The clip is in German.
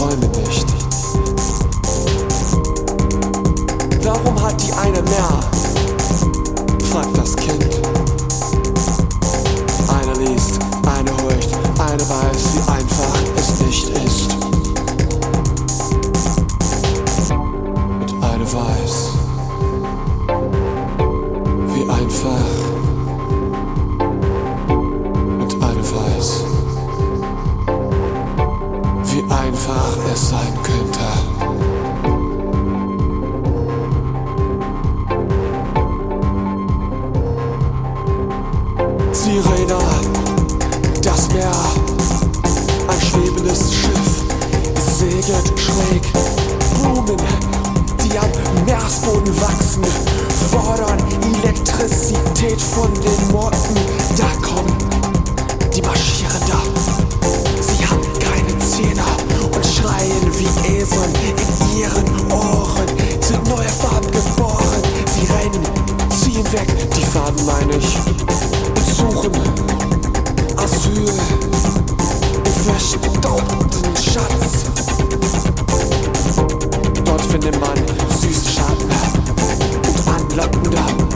Träume nicht. Warum hat die eine mehr? fragt das Kind. Eine liest, eine horcht, eine weiß, wie einfach es nicht ist. Und eine weiß, wie einfach. Einfach es sein könnte. Sirena, das Meer, ein schwebendes Schiff, segelt schräg. Blumen, die am Meeresboden wachsen, fordern Elektrizität von den Ich. Suchen Asyl im verstaubten Schatz. Dort findet man süße Schatten und anlockende